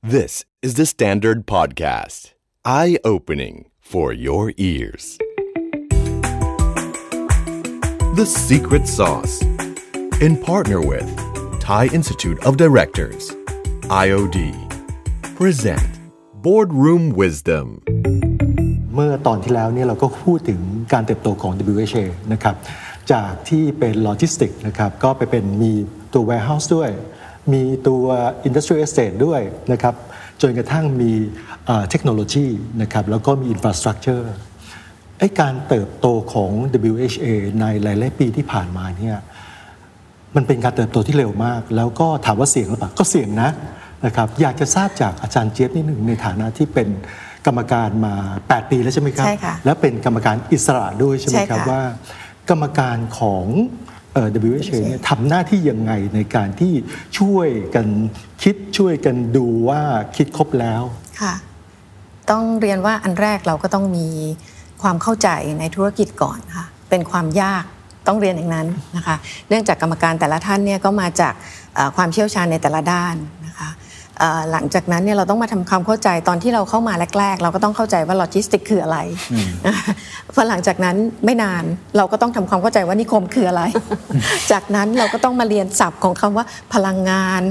This is the Standard Podcast. Eye opening for your ears. The Secret Sauce. In partner with Thai Institute of Directors, IOD. Present Boardroom Wisdom. เมื่อตอนที่แล้วเนี่ยเราก็พูดถึงการเติบโตของ WHA นะครับ จากที่เป็นโลจิสติกนะครับ ก็ไปเป็นมีตัว warehouse ด้วย มีตัว industrial estate ด้วยนะครับจนกระทั่งมีเทคโนโลยีนะครับแล้วก็มี infrastructure ไอ้การเติบโตของ WHA ในหลายๆปีที่ผ่านมาเนี่ยมันเป็นการเติบโตที่เร็วมาก แล้วก็ถามว่าเสี่ยงหรือเปล่าก็เสี่ยงนะนะครับอยากจะทราบจากอาจารย์เจี๊ยบนิดหนึ่งในฐานะที่เป็นกรรมการมา 8 ปีแล้วใช่ไหมครับใช่ค่ะและเป็นกรรมการอิสระด้วยใช่ไหมใช่ครับค่ะว่า กรรมการของ เอ่อ WHA เนี่ยทำหน้าที่ยังไงในการที่ช่วยกันคิดช่วยกันดูว่าคิดครบแล้วค่ะต้องเรียนว่าอันแรกเราก็ต้องมีความเข้าใจในธุรกิจก่อนค่ะเป็นความยากต้องเรียนอย่างนั้นนะคะ เนื่องจากกรรมการแต่ละท่านเนี่ยก็มาจากเอ่อความเชี่ยวชาญในแต่ละด้านนะคะเอ่อ หลังจากนั้นเนี่ยเราต้องมาทำความเข้าใจตอนที่เราเข้ามาแรก ๆ เราก็ต้องเข้าใจว่าโลจิสติกคืออะไรนะคะพอหลังจากนั้นไม่นานเราก็ต้องทำความเข้าใจว่านิคมคืออะไร จากนั้นเราก็ต้องมาเรียนศัพท์ของคำว่าพลังงาน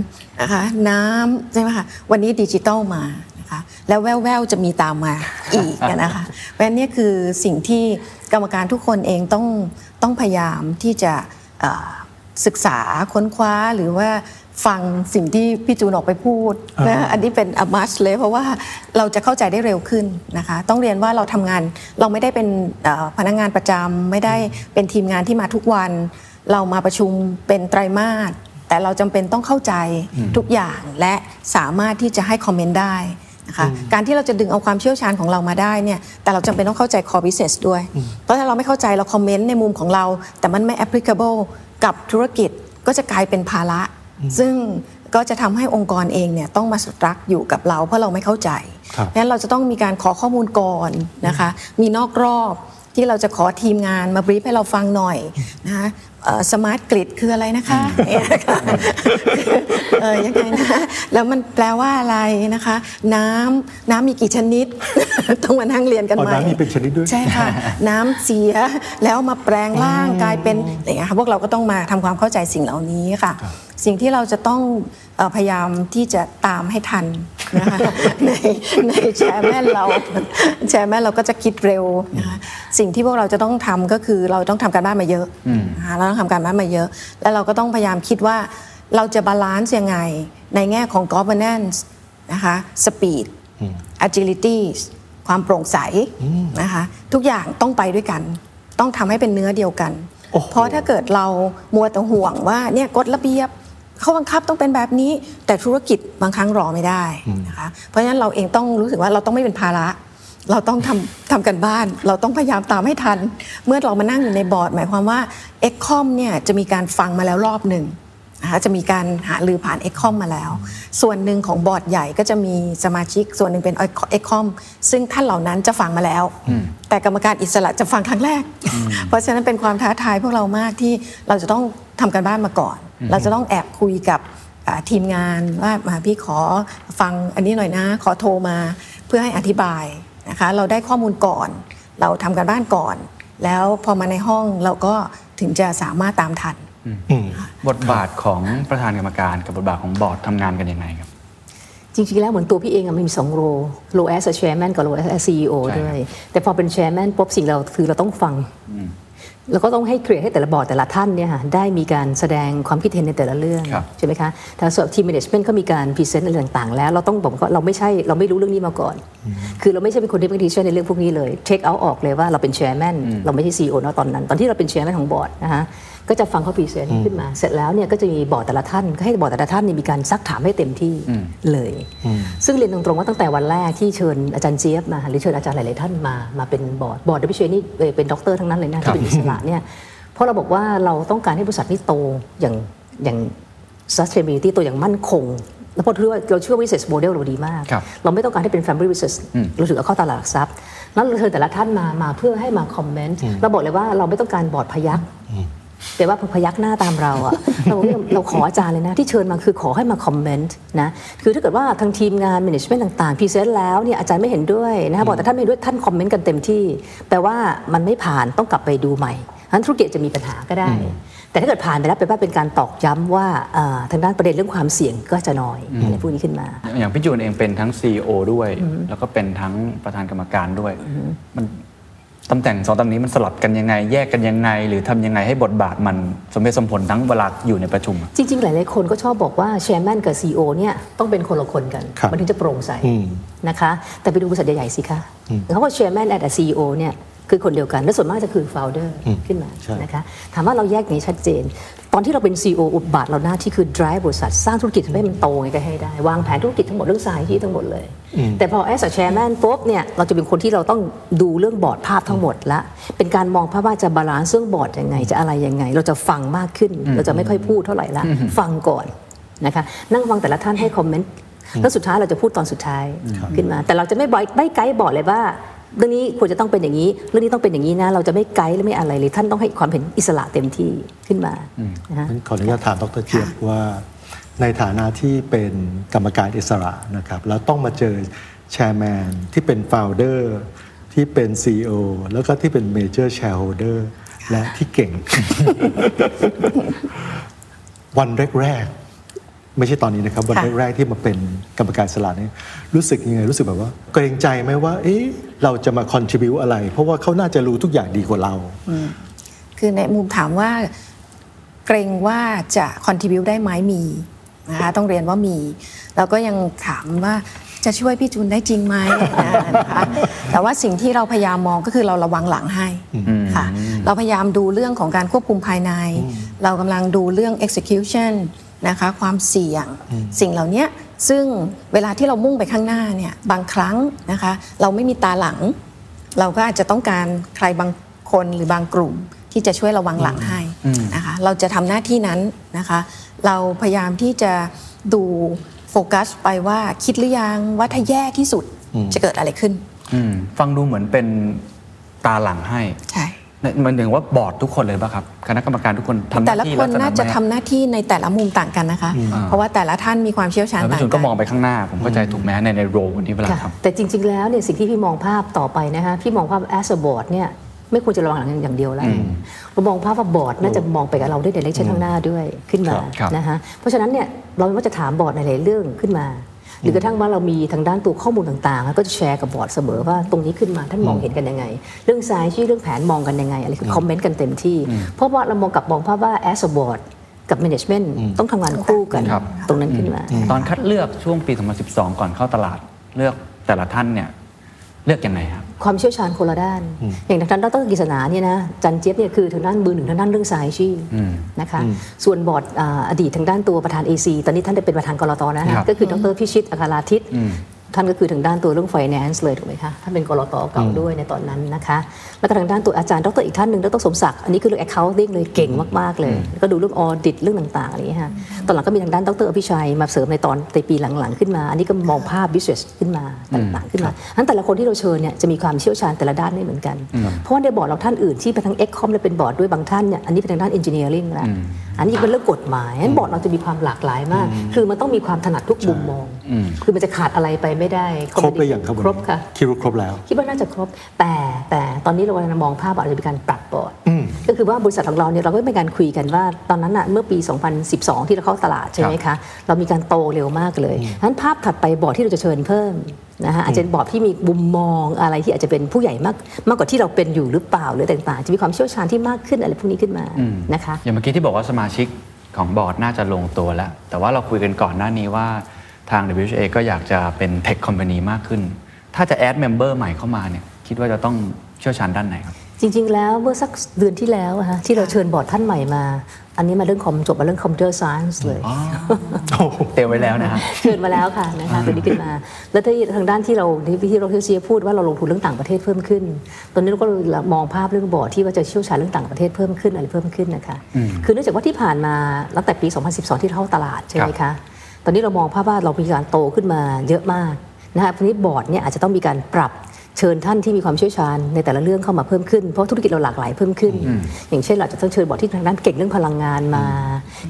นะคะน้ำใช่ไหมคะวันนี้ดิจิตอลมานะคะแล้วแววๆจะมีตามมาอีกนะคะเพราะฉะนั้นเนี่ยคือสิ่งที่กรรมการทุกคนเองต้องต้องพยายามที่จะเอ่อศึกษาค้นคว้าหรือว่า ฟังสิ่งที่พี่จูนออกไปพูดนะอันนี้เป็นอมัสเลยเพราะว่าเราจะเข้าใจได้เร็วขึ้นนะคะ ต้องเรียนว่าเราทำงานเราไม่ได้เป็นเอ่อพนักงานประจำไม่ได้เป็นทีมงานที่มาทุกวัน เรามาประชุมเป็นไตรมาสแต่เราจำเป็นต้องเข้าใจทุกอย่างและสามารถที่จะให้คอมเมนต์ได้นะคะการที่เราจะดึงเอาความเชี่ยวชาญของเรามาได้เนี่ยแต่เราจำเป็นต้องเข้าใจ core business ด้วย เพราะถ้าเราไม่เข้าใจเราคอมเมนต์ในมุมของเรา แต่มันไม่ applicable กับธุรกิจก็จะกลายเป็นภาระ ซึ่งก็จะทำให้องค์กรเองเนี่ยต้องมาสตรักอยู่กับเราเพราะเราไม่เข้าใจครับเพราะฉะนั้นเราจะต้องมีการขอข้อมูลก่อนนะคะ มีนอกรอบ ที่เราจะขอทีมงานมาบรีฟให้เราฟังหน่อยนะคะสมาร์ทกริดคืออะไรนะคะเนี่ยนะคะเออยังไงนะแล้วมันแปลว่าอะไรนะคะ น้ำน้ำมีกี่ชนิด ต้องมานั่งเรียนกันอ๋อใหม่น้ำมีเป็นชนิดด้วย ใช่ค่ะ น้ำเสียแล้วมาแปลงร่างกลายเป็นอะไรอย่างเงี้ยค่ะพวกเราก็ต้องมาทำความเข้าใจสิ่งเหล่านี้ค่ะ สิ่งที่เราจะต้องเอ่อพยายามที่จะตามให้ทัน นะคะในในแชร์แม่นเราแชร์แม่นเราก็จะคิดเร็วนะคะสิ่งที่พวกเราจะต้องทำก็คือเราต้องทำการบ้านมาเยอะนะคะเราต้องทำการบ้านมาเยอะ แล้วเราก็ต้องพยายามคิดว่าเราจะบาลานซ์ยังไงในแง่ของ governance นะคะ speed agility ความโปร่งใสนะคะทุกอย่างต้องไปด้วยกัน ต้องทำให้เป็นเนื้อเดียวกันโอ้โหเพราะถ้าเกิดเรามัวแต่ห่วงว่าเนี่ยกฎระเบียบ เขาบังคับต้องเป็นแบบนี้ แต่ธุรกิจบางครั้งรอไม่ได้นะคะเพราะฉะนั้นเราเองต้องรู้สึกว่าเราต้องไม่เป็นภาระเราต้องทำทำกันบ้าน เราต้องพยายามตามให้ทัน เมื่อเรามานั่งอยู่ในบอร์ด หมายความว่าเอกคอมเนี่ยจะมีการฟังมาแล้วรอบหนึ่ง นะคะจะมีการหาลือผ่าน e x c o m มาแล้ว ส่วนหนึ่งของบอร์ดใหญ่ก็จะมีสมาชิก ส่วนหนึ่งเป็น e x c o m ซึ่งท่านเหล่านั้นจะฟังมาแล้ว แต่กรรมการอิสระจะฟังครั้งแรก เพราะฉะนั้นเป็นความท้าทายพวกเรามากที่เราจะต้องทำการบ้านมาก่อน เราจะต้องแอบคุยกับอ่าทีมงานว่ามาพี่ขอฟังอันนี้หน่อยนะ ขอโทรมาเพื่อให้อธิบายนะคะเราได้ข้อมูลก่อน เราทำการบ้านก่อน แล้วพอมาในห้องเราก็ถึงจะสามารถตามทัน บทบาทของประธานกรรมการกับบทบาทของบอร์ดทำงานกันยังไงครับ จริงๆ แล้วเหมือนตัวพี่เองอะมันมีสอง role role as chairman กับ role as CEO ใช่ครับด้วย แต่พอเป็น chairman ปุ๊บสิ่งเราคือเราต้องฟังแล้วก็ต้องให้ clear ให้แต่ละบอร์ดแต่ละท่านเนี่ยค่ะได้มีการแสดงความคิดเห็นในแต่ละเรื่องครับใช่ไหมคะแต่ส่วนทีม management เขามีการ present อะไรต่างๆ แล้วเราต้องบอกว่าเราไม่ใช่เราไม่รู้เรื่องนี้มาก่อน คือเราไม่ใช่เป็นคนที่เป็นดีเช่ในเรื่องพวกนี้เลย take เอาออกเลยว่าเราเป็น chairman เราไม่ใช่ CEO นะตอนนั้น ตอนที่เราเป็น chairman ของบอร์ดนะคะก็จะฟังเขา present ขึ้นมา เสร็จแล้วเนี่ยก็จะมีบอร์ดแต่ละท่านก็ให้บอร์ดแต่ละท่านเนี่ยมีการซักถามให้เต็มที่เลย ซึ่งเรียนตรงๆว่าตั้งแต่วันแรกที่เชิญอาจารย์เจี๊ยบมาหรือเชิญอาจารย์หลายๆท่านมามาเป็นบอร์ดบอร์ด WHA เนี่ยเอ่อเป็นด็อกเตอร์ทั้งนั้นเลยนะที่เป็นอิสระเนี่ยเพราะเราบอกว่าเราต้องการให้บริษัทนี้โตอย่างอย่าง sustainability โตอย่างมั่นคงแล้วเพราะว่าเราเชื่อว่า business model เราดีมากครับเราไม่ต้องการให้เป็น family business เราถึงเอาเข้าตลาดหลักทรัพย์ แล้วเราเชิญแต่ละท่านมามาเพื่อให้มา comment เราบอกเลยว่าเราไม่ต้องการบอร์ดพยัก แปลว่าพยักหน้าตามเราอะเราบอกว่าเราขออาจารย์เลยนะ ที่เชิญมาคือขอให้มา comment นะคือถ้าเกิดว่าทางทีมงาน management ต่างๆ present แล้วเนี่ยอาจารย์ไม่เห็นด้วยนะคะบอกแต่ท่านไม่เห็นด้วยท่าน comment กันเต็มที่แปลว่ามันไม่ผ่านต้องกลับไปดูใหม่ฉะนั้นธุรกิจจะมีปัญหาก็ได้ แต่ถ้าเกิดผ่านไปแล้วแปลว่าเป็นการตอกย้ำว่าอ่าทางด้านประเด็นเรื่องความเสี่ยงก็จะน้อยอะไรพวกนี้ขึ้นมา อย่างพี่จูนเองเป็นทั้ง CEO ด้วย แล้วก็เป็นทั้งประธานกรรมการด้วยมัน ตำแหน่งสองตำแหน่งนี้มันสลับกันยังไง แยกกันยังไง หรือทำยังไงให้บทบาทมันสมเหตุสมผลทั้งเวลาอยู่ในประชุมอะ จริง ๆ หลาย ๆ คนก็ชอบบอกว่าแชร์แมนกับ CEO เนี่ยต้องเป็นคนละคนกัน ครับ มันถึงจะโปร่งใส อืม นะคะ แต่ไปดูบริษัทใหญ่ ๆ สิคะเขาว่าแชร์แมนและ CEO เนี่ยคือคนเดียวกัน และส่วนมากจะคือ founder ขึ้นมาใช่ นะคะถามว่าเราแยกอย่างนี้ชัดเจน ตอนที่เราเป็น CEO อุปบาทเราหน้าที่คือ drive บริษัท สร้างธุรกิจทำให้มันโตไงก็ให้ได้ วางแผนธุรกิจทั้งหมดเรื่องสายที่ทั้งหมดเลย แต่พอ as a chairman ปุ๊บเนี่ยเราจะเป็นคนที่เราต้องดูเรื่องบอร์ดภาพทั้งหมดละ เป็นการมองภาพว่าจะ balance เรื่องบอร์ดยังไง จะอะไรยังไง เราจะฟังมากขึ้น เราจะไม่ค่อยพูดเท่าไหร่ละฟังก่อนนะคะนั่งฟังแต่ละท่านให้ comment แล้วสุดท้ายเราจะพูดตอนสุดท้ายขึ้นมา แต่เราจะไม่บอยไม่ไกด์บอร์ดเลยว่า เรื่องนี้ควรจะต้องเป็นอย่างนี้ เรื่องนี้ต้องเป็นอย่างนี้นะ เราจะไม่ไกด์และไม่อะไรเลย ท่านต้องให้ความเห็นอิสระเต็มที่ขึ้นมานะฮะงั้นขออนุญาตถามดรเจี๊ยบว่าในฐานะที่เป็นกรรมการอิสระนะครับแล้วต้องมาเจอchairman ที่เป็น founder ที่เป็น CEO แล้วก็ที่เป็น major shareholder และที่เก่ง วันแรกๆ ไม่ใช่ตอนนี้นะครับวันค่ะแรกๆที่มาเป็นกรรมการอิสระเนี่ยรู้สึกยังไงรู้สึกแบบว่าเกรงใจไหมว่า เอ๊ะเราจะมา contribute อะไร เพราะว่าเขาน่าจะรู้ทุกอย่างดีกว่าเรา คือในมุมถามว่าเกรงว่าจะ contribu ได้ไหมมีนะคะต้องเรียนว่ามีแล้วก็ยังถามว่าจะช่วยพี่จูนได้จริงไหมนะคะแต่ว่าสิ่งที่เราพยายามมองก็คือเราระวังหลังให้ค่ะเราพยายามดูเรื่องของการควบคุมภายใน เรากำลังดูเรื่อง execution นะคะความเสี่ยงสิ่งเหล่านี้ซึ่งเวลาที่เรามุ่งไปข้างหน้าเนี่ยบางครั้งนะคะเราไม่มีตาหลัง เราก็อาจจะต้องการใครบางคนหรือบางกลุ่มที่จะช่วยระวังหลังให้นะคะเราจะทำหน้าที่นั้นนะคะ เราพยายามที่จะดูโฟกัสไปว่าคิดหรือยังว่าถ้าแย่ที่สุดจะเกิดอะไรขึ้นอืมฟังดูเหมือนเป็นตาหลังให้ใช่ มันถึงว่าบอร์ดทุกคนเลยป่ะครับคณะกรรมการทุกคนทำหแต่น้าละที่คนลักษณน่าจะไหทำหน้าที่ในแต่ละมุมต่างกันนะคะ เพราะว่าแต่ละท่านมีความเชี่ยวชาญแล้วต่าพี่งจุนกัก็มองไปข้างหน้า ผมเข้าใจถูกไหมในในโรวันที่เวลาค่ะทำ แต่จริง ๆ แล้วเนี่ยสิ่งที่พี่มองภาพต่อไปนะคะพี่มองภาพ as a board เนี่ยไม่ควรจะระวังหลังอย่างเดียวแล้วเรามองภาพว่าบอร์ดน่าจะมองไปกับเราได้ใน direction ข้างหน้าด้วยขึ้นมาครับ นะคะเพราะฉะนั้นเนี่ยเราก็จะถามบอร์ดในหลายเรื่องขึ้นมา หรือกระทั่งว่าเรามีทางด้านตัวข้อมูลต่างๆแล้วก็จะแชร์กับบอร์ดเสมอว่าตรงนี้ขึ้นมาท่านมองเห็นกันยังไง เรื่องสายชื่อเรื่องแผนมองกันยังไงอะไรคือคอมเมนต์กันเต็มที่ เพราะว่าเรามองกลับมองภาพว่า as a board กับ management ต้องทำงานคู่กันครับตรงนั้นขึ้นมา ตอนคัดเลือกช่วงปี 2012 ก่อนเข้าตลาดเลือกแต่ละท่านเนี่ย เลือกยังไงครับ ความเชี่ยวชาญคนละด้าน อย่างทางด้านดรกิษณาเนี่ยนะจันเจี๊ยบเนี่ยคือทางด้านมือหนึ่งทางด้านเรื่องสายชีนะคะส่วนบอร์ดอ่าอดีตทางด้านตัวประธาน AC ตอนนี้ท่านได้เป็นประธานกรตนะครัฮะบก็คือดรพิชิตอาคาราทิตท่านก็คือทางด้านตัวเรื่อง finance เลยถูกไหมคะท่านเป็นกรตเก่าด้วยในตอนนั้นนะคะ แล้วก็ทางด้านตัวอาจารย์ดรอีกท่านหนึ่งดรสมศักดิ์อันนี้คือเรื่อง accounting เลยเก่งมากๆเลยแล้วก็ดูเรื่อง audit เรื่องต่างๆอะไรอย่างเงี้ยฮะตอนหลังก็มีทางด้านดรอภิชัยมาเสริมในตอนในปีหลังๆ ขึ้นมา อันนี้ก็มองภาพ business ขึ้นมาต่างๆ ขึ้นมาทั้นแต่ละคนที่เราเชิญเนี่ยจะมีความเชี่ยวชาญแต่ละด้านไม่เหมือนกัน เพราะว่าในบอร์ดเราท่านอื่นที่เป็นทั้ง Excom และเป็นบอร์ดด้วยบางท่านเนี่ยอันนี้เป็นทางด้าน engineering แล้วอันนี้เป็นเรื่องกฎหมายงั้นบอร์ดเราจะมีความหลากหลายมาก คือมันต้องมีความถนัดทุกมุมมอง คือมันจะขาดอะไรไปไม่ได้ ครบหรือยังครับวันครนี้บค่ะคิดว่าครบแล้ว คิดว่าน่าจะครบแต่แต่ตอนนี้เรากำลังมองภาพว่าอาจจะมีการปรับบอร์ดก็คือว่าบริษัทของเราเนี่ยเราก็มีการคุยกันว่าตอนนั้นอะเมื่อปี 2012 ที่เราเข้าตลาดใช่ไหมคะเรามีการโตเร็วมากเลยนั้นภาพถัดไปบอร์ดที่เราจะเชิญเพิ่มนะคะอาจจะเป็นบอร์ดที่มีมุมมองอะไรที่อาจจะเป็นผู้ใหญ่มากมากกว่าที่เราเป็นอยู่หรือเปล่าหรือต่างๆ จะมีความเชี่ยวชาญที่มากขึ้นอะไรพวกนี้ขึ้นมานะคะอย่างเมื่อกี้ที่บอกว่าสมาชิกของบอร์ดน่าจะลงตัวแล้ว แต่ว่าเราคุยกันก่อนหน้านี้ว่าทาง WHA ก็อยากจะเป็น tech company มากขึ้น ถ้าจะ add member ใหม่เข้ามาเนี่ย คิดว่าจะต้อง เชี่ยวชาญด้านไหนครับ จริง ๆ แล้วเมื่อสักเดือนที่แล้วอะฮะที่เราเชิญบอร์ดท่านใหม่มา อันนี้มาเรื่องคอมจบมาเรื่อง computer science เลยเตรียมไว้แล้วนะฮะเชิญมาแล้วค่ะนะคะตัวนี้ขึ้นมา แล้วที่ทางด้านที่เราที่ที่เราเชียร์พูดว่าเราลงทุนเรื่องต่างประเทศเพิ่มขึ้น ตอนนี้เราก็มองภาพเรื่องบอร์ดที่ว่าจะเชี่ยวชาญเรื่องต่างประเทศเพิ่มขึ้นอะไรเพิ่มขึ้นนะคะคือเนื่องจากว่าที่ผ่านมาตั้งแต่ปี 2012 ที่เข้าตลาดใช่ไหมคะตอนนี้เรามองภาพว่าเรามีการโตขึ้นมาเยอะมากนะคะทีนี้บอร์ดเนี่ยอาจจะต้องมีการปรับ เชิญท่านที่มีความเชี่ยวชาญในแต่ละเรื่องเข้ามาเพิ่มขึ้นเพราะธุรกิจเราหลากหลายเพิ่มขึ้น อย่างเช่นเราจะต้องเชิญบอร์ดที่ทางด้านเก่งเรื่องพลังงานมา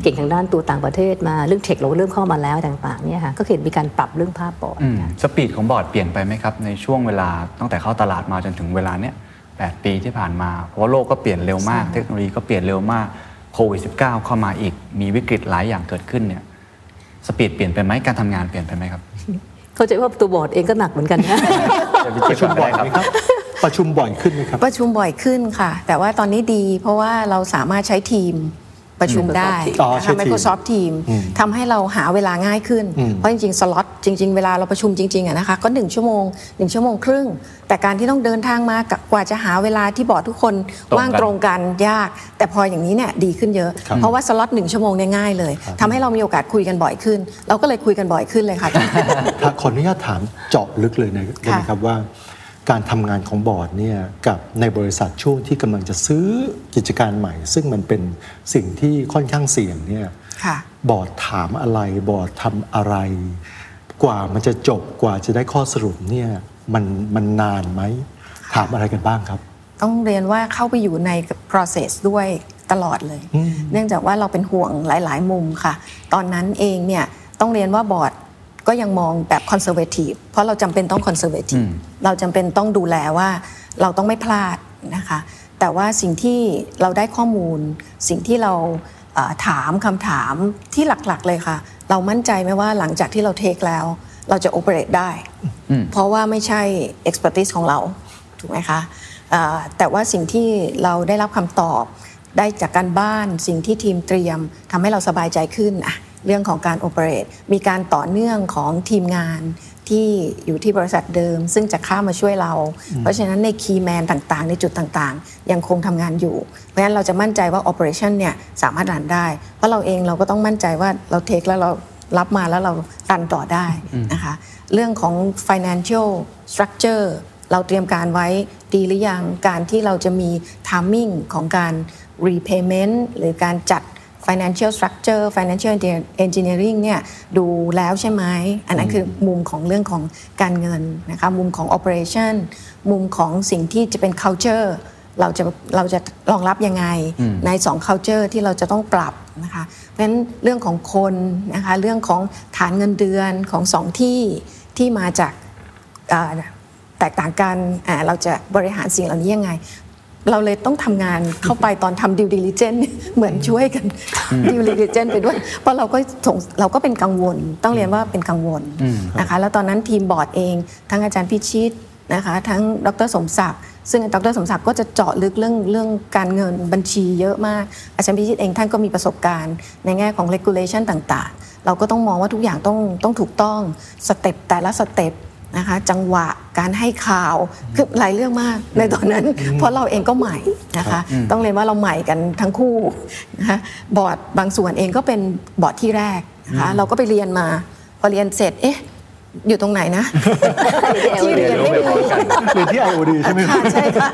เก่งทางด้านตัวต่างประเทศมาเรื่องเทคเราก็เริ่มเข้ามาแล้วต่างๆเนี่ยค่ะก็เห็นมีการปรับเรื่องภาพบอร์ดอืมค่ะสปีดของบอร์ดเปลี่ยนไปไหมครับในช่วงเวลาตั้งแต่เข้าตลาดมาจนถึงเวลาเนี้ยแปีที่ผ่านมา เพราะว่าโลกก็เปลี่ยนเร็วมากเทคโนโลยีก็เปลี่ยนเร็วมากโควิด -19 เข้ามาอีกมีวิกฤตหลายอย่างเกิดขึ้นเนี่ยสปีดเปลี่ยนไปไหมการทำงานเปลี่ยนไปไหมครับ เข้าใจว่าตัวบอร์ดเองก็หนักเหมือนกันนะจะไปปเทียระบชุมกันบ่ได้อยครับไหมครับ ประชุมบ่อยขึ้นไหมครับ ประชุมบ่อยขึ้นค่ะ แต่ว่าตอนนี้ดีเพราะว่าเราสามารถใช้ทีม ประชุมได้อ๋อนะใช้คะทีม Microsoft Team ทำให้เราหาเวลาง่ายขึ้นเพราะจริงๆ สล็อตจริง ๆ เวลาเราประชุมจริงๆอะนะคะก็ 1 ชั่วโมง 1 ชั่วโมงครึ่ง แต่การที่ต้องเดินทางมากว่าจะหาเวลาที่บอร์ดทุกคนตรงกันว่างตรงกันยาก แต่พออย่างนี้เนี่ยดีขึ้นเยอะเพราะว่าสล็อตหนึ่งชั่วโมงเนี่ยง่ายเลยทำให้เรามีโอกาสคุยกันบ่อยขึ้น เราก็เลยคุยกันบ่อยขึ้นเลยค่ะ ถ้าขออนุญาตถามเจาะลึกเลยนะได้ไหมครับว่า การทำงานของบอร์ดเนี่ยกับในบริษัทช่วงที่กำลังจะซื้อกิจการใหม่ ซึ่งมันเป็นสิ่งที่ค่อนข้างเสี่ยงเนี่ยค่ะบอร์ดถามอะไรบอร์ดทำอะไร กว่ามันจะจบกว่าจะได้ข้อสรุปเนี่ยมันมันนานไหมถามอะไรกันบ้างครับ ต้องเรียนว่าเข้าไปอยู่ใน process ด้วยตลอดเลย เนื่องจากว่าเราเป็นห่วงหลาย ๆ มุมค่ะ ตอนนั้นเองเนี่ยต้องเรียนว่าบอร์ด ก็ยังมองแบบ conservative เพราะเราจำเป็นต้อง conservative เราจำเป็นต้องดูแลว่าเราต้องไม่พลาดนะคะ แต่ว่าสิ่งที่เราได้ข้อมูล สิ่งที่เราเอ่อถามคำถามที่หลักๆเลยค่ะ เรามั่นใจไหมว่าหลังจากที่เราเทคแล้ว เราจะ operate ได้ เพราะว่าไม่ใช่ expertise ของเรา ถูกไหมคะเอ่อแต่ว่าสิ่งที่เราได้รับคำตอบได้จากการบ้านสิ่งที่ทีมเตรียมทำให้เราสบายใจขึ้นอะ เรื่องของการโอเปเรตมีการต่อเนื่องของทีมงานที่อยู่ที่บริษัทเดิม ซึ่งจะเข้ามาช่วยเรา เพราะฉะนั้นในคีย์แมนต่างๆ ในจุดต่างๆ ยังคงทำงานอยู่ เพราะฉะนั้นเราจะมั่นใจว่า Operation เนี่ยสามารถรันได้ เพราะเราเองเราก็ต้องมั่นใจว่าเราเทคแล้วเรารับมาแล้วเรารันต่อได้นะคะเรื่องของ financial structure เราเตรียมการไว้ดีหรือยังการที่เราจะมี timing ของการ repayment หรือการจัด financial structure financial engineering เนี่ยดูแล้วใช่ไหมอันนั้นคือมุมของเรื่องของการเงินนะคะมุมของ operation มุมของสิ่งที่จะเป็น culture เราจะเราจะรองรับยังไงใน2 culture ที่เราจะต้องปรับนะคะเพราะฉะนั้นเรื่องของคนนะคะเรื่องของฐานเงินเดือนของสองที่ที่มาจากอ่าแตกต่างกันอ่าเราจะบริหารสิ่งเหล่านี้ยังไง เราเลยต้องทำงานเข้าไปตอนทำ due diligence เหมือนช่วยกัน due diligence ไปด้วย เพราะเราก็สงเราก็เป็นกังวล ต้องเรียนว่าเป็นกังวลนะคะแล้วตอนนั้นทีมบอร์ดเอง ทั้งอาจารย์พิชิตนะคะทั้งดรสมศักดิ์ซึ่งดรสมศักดิ์ก็จะเจาะลึกเรื่องเรื่องการเงินบัญชีเยอะมาก อาจารย์พิชิตเองท่านก็มีประสบการณ์ในแง่ของ regulation ต่างๆ เราก็ต้องมองว่าทุกอย่างต้องต้องถูกต้อง step แต่ละ step นะคะจังหวะการให้ข่าวคือหลายเรื่องมากในตอนนั้น เพราะเราเองก็ใหม่นะคะต้องเรียนว่าเราใหม่กันทั้งคู่นะคะบอร์ดบางส่วนเองก็เป็นบอร์ดที่แรกนะคะเราก็ไปเรียนมา พอเรียนเสร็จเอ๊ะ อยู่ตรงไหนนะที่เรียนไม่มีเรียนที่ IOD ใช่ไหมครัค่ะบใช่ค่ะ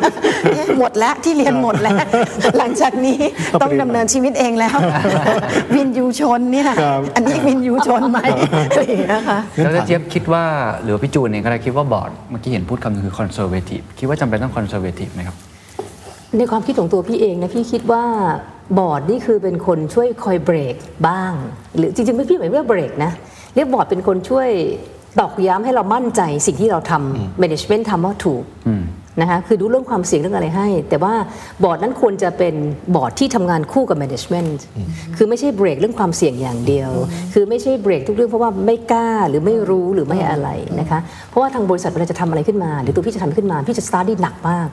เอ๊ะหมดแล้วที่เรียนหมดแล้ว หลังจากนี้ต้ต้อองงเรียนดำเนินชีวิตเองแล้ว วินยูชนเนี่ยครับอันนี้วินยูชนไหมอะไรอย่างเงี้ยค่ะแล้วถ้าเจี๊ยบคิดว่าหรือว่าพี่จูนเองก็ได้คิดว่าบอร์ดเมื่อกี้เห็นพูดคำนึงคือ conservative คิดว่าจำเป็นต้อง conservative ไหมครับในความคิดของตัวพี่เองนะพี่คิดว่าบอร์ดนี่คือเป็นคนช่วยคอยเบรกบ้าง หรือจริงๆไม่พี่หมายเรียกเบรกนะเรียกบอร์ดเป็นคนช่วย ตอกย้ำให้เรามั่นใจสิ่งที่เราทำ management ทำว่าถูก นะคะคือดูเรื่องความเสี่ยงเรื่องอะไรให้ แต่ว่าบอร์ดนั้นควรจะเป็นบอร์ดที่ทำงานคู่กับ management คือไม่ใช่เบรกเรื่องความเสี่ยงอย่างเดียว คือไม่ใช่เบรกทุกเรื่องเพราะว่าไม่กล้าหรือไม่รู้หรือไม่อะไรนะคะเพราะว่าทางบริษัทเวลาจะทำอะไรขึ้นมาหรือตัวพี่จะทำขึ้นมาพี่จะ study หนักมาก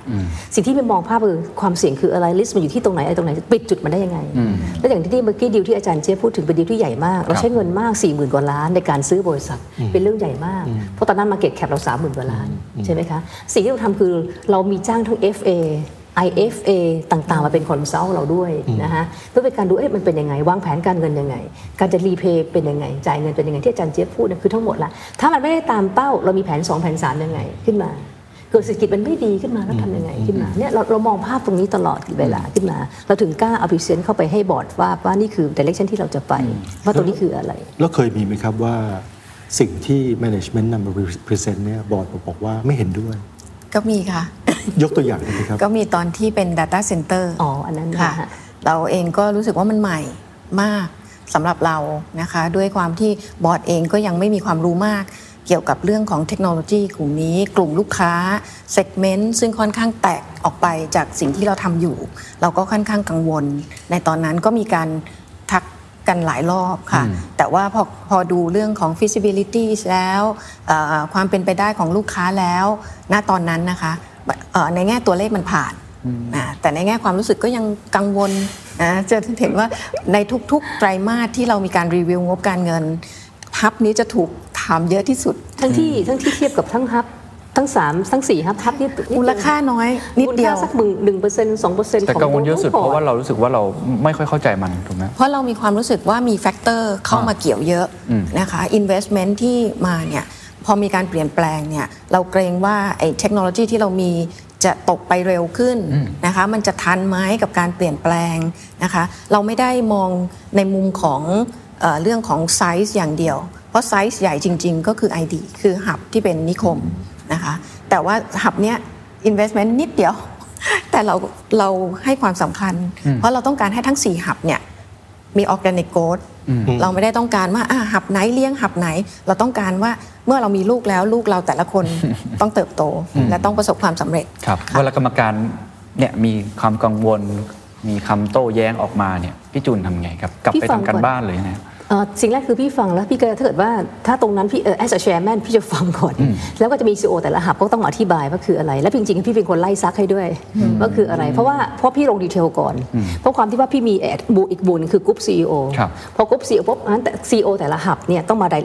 สิ่งที่พี่มองภาพคือความเสี่ยงคืออะไร risk มันอยู่ที่ตรงไหนอะไรตรงไหนปิดจุดมันได้ยังไง แล้วอย่างที่เมื่อกี้ดีลที่อาจารย์เจี๊ยบพูดถึงเป็นดีลที่ใหญ่มาก เราใช้เงินมาก4 0,000กว่าล้านในการซื้อบริษัทเป็นเรื่องใหญ่มากเพราะตอนนั้น market cap เรา30,000กว่าล้านใช่ไหมคะสิ่งที่เราทำคือเรามีจ้างทั้ง FA IFA ต่างๆ มาเป็น consult เราด้วยนะคะเพื่อเป็นการดูเอ๊ะมันเป็นยังไง วางแผนการเงินยังไง การจะ repay เป็นยังไง จ่ายเงินเป็นยังไงที่อาจารย์เจี๊ยบพูดเนี่ยคือทั้งหมดละถ้ามันไม่ได้ตามเป้าเรามีแผน 2 แผน 3 ยังไงขึ้นมา เกิดเศรษฐกิจมันไม่ดีขึ้นมาแล้วทำยังไงขึ้นมาเนี่ยเราเรามองภาพตรงนี้ตลอดเวลาขึ้นมา เราถึงกล้าเอาพิเศษเข้าไปให้บอร์ดว่าว่านี่คือดิเรกชันที่เราจะไป ว่าตรงนี้คืออะไรแล้วเคยมีไหมครับว่าสิ่งที่ management นำมา present เนี่ยบอร์ดบอกว่าไม่เห็นด้วย ก็มีค่ะ ยกตัวอย่างได้ไหมครับ ก็มีตอนที่เป็น Data Center อ๋อ อันนั้นค่ะนะฮะเราเองก็รู้สึกว่ามันใหม่มากสำหรับเรานะคะ ด้วยความที่บอร์ดเองก็ยังไม่มีความรู้มาก เกี่ยวกับเรื่องของเทคโนโลยีกลุ่มนี้ กลุ่มลูกค้าเซกเมนต์ซึ่งค่อนข้างแตกออกไปจากสิ่งที่เราทำอยู่ เราก็ค่อนข้างกังวล ในตอนนั้นก็มีการทั กกันหลายรอบค่ะ แต่ว่าพอพอดูเรื่องของ feasibility แล้วเอ่อความเป็นไปได้ของลูกค้าแล้วณตอนนั้นนะคะเอ่อในแง่ตัวเลขมันผ่านอ่าแต่ในแง่ความรู้สึกก็ยังกังวลนะจะเห็นว่าในทุกๆไตรมาสที่เรามีการรีวิวงบการเงินฮับนี้จะถูกถามเยอะที่สุด ทั้งที่ทั้งที่เทียบกับทั้งฮับ ทั้งสามทั้งสี่ฮับฮับนี่มูลค่าน้อยนิดเดียวมูลค่าสักหนึ่งหนึ่งเปอร์เซ็นต์สองเปอร์เซ็นต์แต่ของกังวลเยอะสุดตัวเพราะว่าเรารู้สึกว่าเราไม่ค่อยเข้าใจมันถูกไหมเพราะเรามีความรู้สึกว่ามี factor เข้ามาเกี่ยวเยอะนะคะ investment ที่มาเนี่ยพอมีการเปลี่ยนแปลงเนี่ยเราเกรงว่าไอ้เทคโนโลยีที่เรามีจะตกไปเร็วขึ้นนะคะมันจะทันไหมกับการเปลี่ยนแปลงนะคะเราไม่ได้มองในมุมของเออเรื่องของไซส์อย่างเดียว เพราะไซส์ใหญ่จริง ๆ ก็คือ ID คือ hub ที่เป็นนิคม นะคะ แต่ว่า hub เนี้ย investment นิดเดียว แต่เราเราให้ความสำคัญ เพราะเราต้องการให้ทั้ง 4 hub เนี่ยมี organic growth เราไม่ได้ต้องการว่าอะ hub ไหนเลี้ยง hub ไหน เราต้องการว่าเมื่อเรามีลูกแล้วลูกเราแต่ละคนต้องเติบโต และต้องประสบความสำเร็จครับเวลากรรมการเนี่ยมีความกังวล มีคำโต้แย้งออกมาเนี่ยพี่จูนทำไงครับ กลับพี่ไปฟังทำกันก่อนบ้านเลยงไงเอ่อ สิ่งแรกคือพี่ฟังแล้วพี่ก็ถ้าเกิดว่าถ้าตรงนั้นพี่เออ as a chairman พี่จะฟังก่อน แล้วก็จะมี CEO แต่ละหับก็ต้องอธิบายว่าคืออะไร และจริงๆพี่เป็นคนไล่ซักให้ด้วยว่าคืออะไร เพราะว่าเพราะพี่ลงดีเทลก่อน เพราะความที่ว่าพี่มีแอดบูอีกบูหนงคือกรุ๊ป CEO ครับพอกรุ๊ป CEO ปุ๊บอันแต่ CEO แต่ละ hub เนี่ยต้องมาได้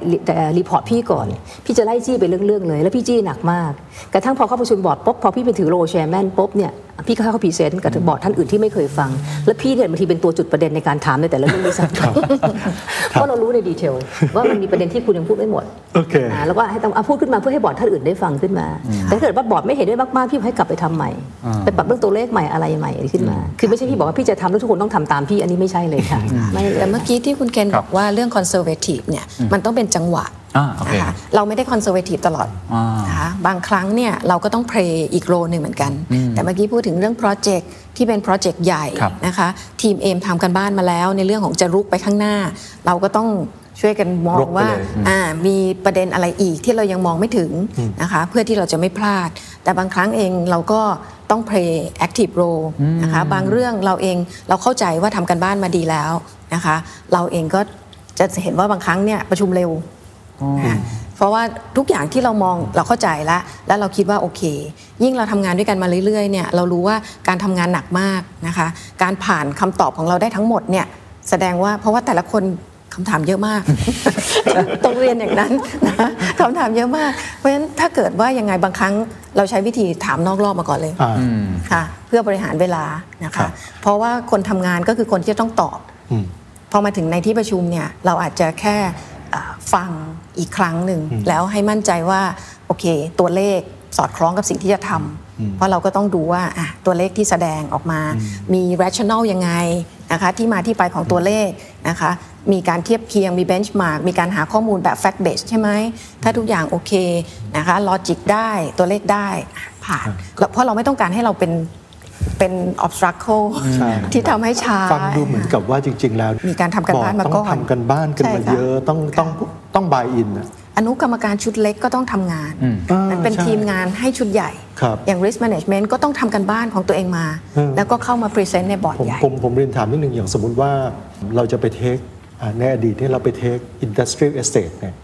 report พี่ก่อน พี่จะไล่จี้ไปเรื่อยๆเลย แล้วพี่จี้หนักมากกระทั่งพอเข้าประชุมบอร์ดปุ๊บพอพี่เป็นถือ role chairman ปุ๊บเนี่ยพี่ก็เข้า present กับบอร์ดท่านอื่นที่ไม่เคยฟัง แล้วพี่เนี่ยบางทีเป็นตัวจุดประเด็นในการถามในแต่ละเรื่องด้วยซ้ำเพราะเรารู้ใน detail ว่ามันมีประเด็นที่คุณยังพูดไม่หมดโอเคอ่าแล้วก็ให้ต้องเอาพูดขึ้นมาเพื่อให้บอร์ดท่านอื่นได้ฟังขึ้นมา แต่ถ้าเกิดว่าบอร์ดไม่เห็นด้วยมากๆพี่ให้กลับไปทำใหม่ไปปรับเรื่องตัวเลขใหม่อะไรใหม่ขึ้นมา คือไม่ใช่พี่บอกว่าพี่จะทำแล้วทุกคนต้องทำตามพี่อันนี้ไม่ใช่เลยค่ะไม่แต่เมื่อกี้ที่คุณเคนครับบอกว่าเรื่อง conservative เนี่ยมันต้องเป็นจังหวะอ่าโอเคนะคะเราไม่ได้ conservative ตลอดอ่านนะคะบางครั้งเนี่ยเราก็ต้อง play อีก role หนึ่งเหมือนกันแต่เมื่อกี้พูดถึงเรื่องโปรเจกต์ที่เป็นโปรเจกต์ใหญ่ครับนะคะทีมเอมทำการบ้านมาแล้ว ในเรื่องของจะรุกไปข้างหน้า เราก็ต้องช่วยกันมองกไปว่าเลยอืม อ่ามีประเด็นอะไรอีกที่เรายังมองไม่ถึงนะคะเพื่อที่เราจะไม่พลาด แต่บางครั้งเองเราก็ต้อง play active role นะคะบางเรื่องเราเองเราเข้าใจว่าทำกันบ้านมาดีแล้วนะคะเราเองก็จะเห็นว่าบางครั้งเนี่ยประชุมเร็วนะ เพราะว่าทุกอย่างที่เรามองเราเข้าใจแล้ว แล้วเราคิดว่าโอเค ยิ่งเราทำงานด้วยกันมาเรื่อยๆเนี่ยเรารู้ว่าการทำงานหนักมากนะคะ การผ่านคำตอบของเราได้ทั้งหมดเนี่ยแสดงว่าเพราะว่าแต่ละคนคำถามเยอะมากต้องเรียนอย่างนั้นนะคำถามเยอะมาก เพราะฉะนั้นถ้าเกิดว่ายังไงบางครั้งเราใช้วิธีถามนอกรอบมาก่อนเลยอ่าค่ะ เพื่อบริหารเวลานะครัคะบเพราะว่าคนทำงานก็คือคนที่จะต้องตอบอืมพอมาถึงในที่ประชุมเนี่ย เราอาจจะแค่อ่า ฟังอีกครั้งหนึ่ง แล้วให้มั่นใจว่าโอเค ตัวเลขสอดคล้องกับสิ่งที่จะทำเพราะเราก็ต้องดูว่าอะตัวเลขที่แสดงออกมา มี rational ยังไงนะคะที่มาที่ไปของตัวเลขนะคะมีการเทียบเคียงมี benchmark มีการหาข้อมูลแบบ fact based ใช่ไหม ถ้าทุกอย่างโอเคนะคะ logic ได้ตัวเลขได้อะผ่านแล้วเพราะเราไม่ต้องการให้เราเป็น เป็น obstacle ใช่ ที่ทำให้ช้า ฟังดูเหมือนกับว่าจริง ๆ แล้วมีการทำกันบ้านมาบอร์ดก่ต้ออนงทำกันบ้านกันใช่มาค่ะเยอะต้องต้องต้องบายอินอนุกรรมการชุดเล็กก็ต้องทำงานอ่ามันเป็นใช่ทีมงานให้ชุดใหญ่ ครับอย่าง risk management ก็ต้องทำกันบ้านของตัวเองมา อืม แล้วก็เข้ามา present ในบอร์ดผมใหญ่ ผมผมเรียนถามนิดหนึ่งอย่างสมมุติว่าเราจะไปเทคอ่าในอดีตที่เราไปเทค industrial estate เนี่ย